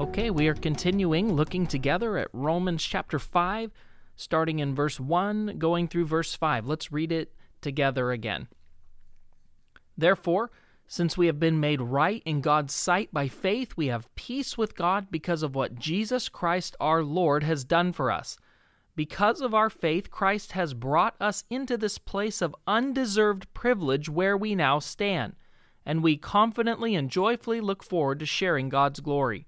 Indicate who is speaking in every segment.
Speaker 1: Okay, we are continuing looking together at Romans chapter 5, starting in verse 1, going through verse 5. Let's read it together again. Therefore, since we have been made right in God's sight by faith, we have peace with God because of what Jesus Christ our Lord has done for us. Because of our faith, Christ has brought us into this place of undeserved privilege where we now stand, and we confidently and joyfully look forward to sharing God's glory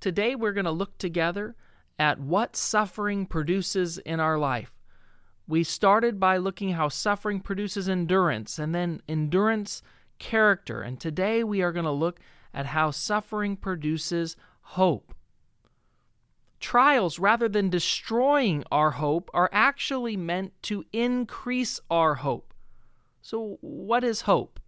Speaker 1: Today we're going to look together at what suffering produces in our life. We started by looking how suffering produces endurance and then endurance character. And today we are going to look at how suffering produces hope. Trials, rather than destroying our hope, are actually meant to increase our hope. So, what is hope?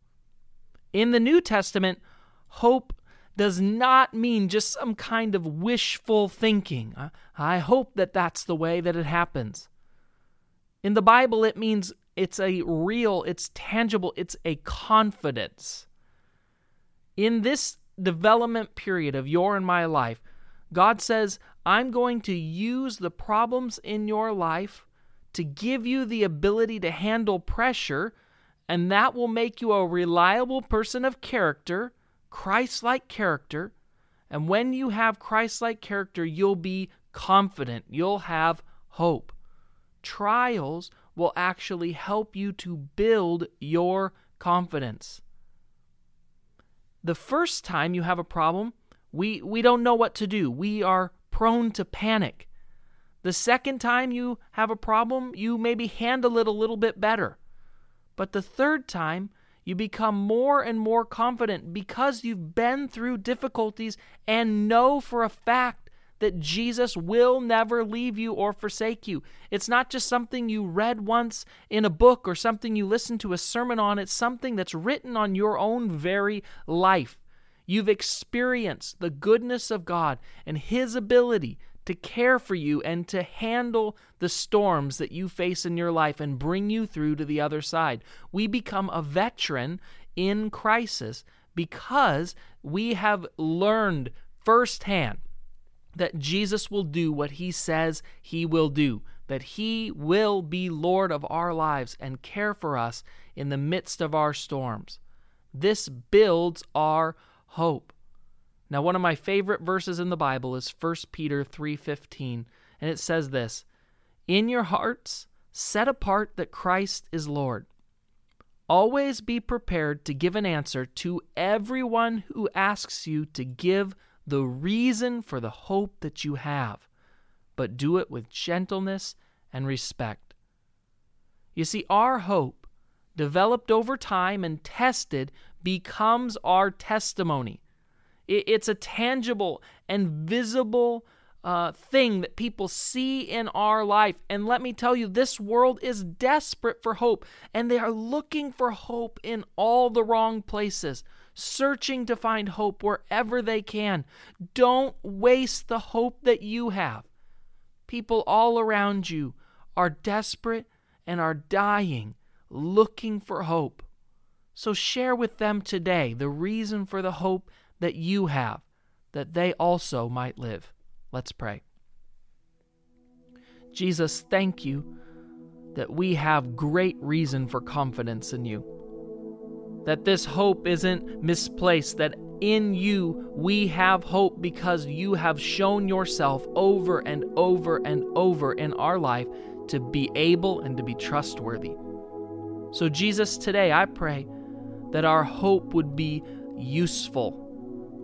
Speaker 1: In the New Testament, hope does not mean just some kind of wishful thinking. I hope that that's the way that it happens. In the Bible, it means it's a real, it's tangible, it's a confidence. In this development period of your and my life, God says, I'm going to use the problems in your life to give you the ability to handle pressure, and that will make you a reliable person of character Christ like character. And when you have Christ like character, you'll be confident, you'll have hope. Trials will actually help you to build your confidence. The first time you have a problem, we, we don't know what to do. We are prone to panic. The second time you have a problem, you maybe handle it a little bit better. But the third time, you become more and more confident because you've been through difficulties and know for a fact that Jesus will never leave you or forsake you. It's not just something you read once in a book or something you listened to a sermon on, it's something that's written on your own very life. You've experienced the goodness of God and His ability to care for you and to handle the storms that you face in your life and bring you through to the other side. We become a veteran in crisis because we have learned firsthand that Jesus will do what he says he will do, that he will be Lord of our lives and care for us in the midst of our storms. This builds our hope. Now, one of my favorite verses in the Bible is 1 Peter 3:15, and it says this: "In your hearts set apart that Christ is Lord. Always be prepared to give an answer to everyone who asks you to give the reason for the hope that you have, but do it with gentleness and respect." You see, our hope, developed over time and tested, becomes our testimony. It's a tangible and visible uh, thing that people see in our life. And let me tell you, this world is desperate for hope, and they are looking for hope in all the wrong places, searching to find hope wherever they can. Don't waste the hope that you have. People all around you are desperate and are dying, looking for hope. So share with them today the reason for the hope that you have, that they also might live. Let's pray. Jesus, thank you that we have great reason for confidence in you. That this hope isn't misplaced, that in you we have hope because you have shown yourself over and over and over in our life to be able and to be trustworthy. So, Jesus, today I pray that our hope would be useful,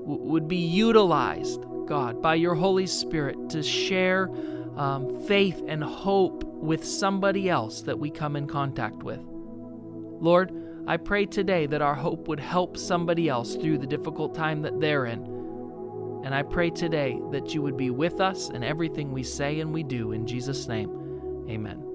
Speaker 1: would be utilized, God, by your Holy Spirit to share um, faith and hope with somebody else that we come in contact with. Lord, I pray today that our hope would help somebody else through the difficult time that they're in. And I pray today that you would be with us in everything we say and we do. In Jesus' name, amen.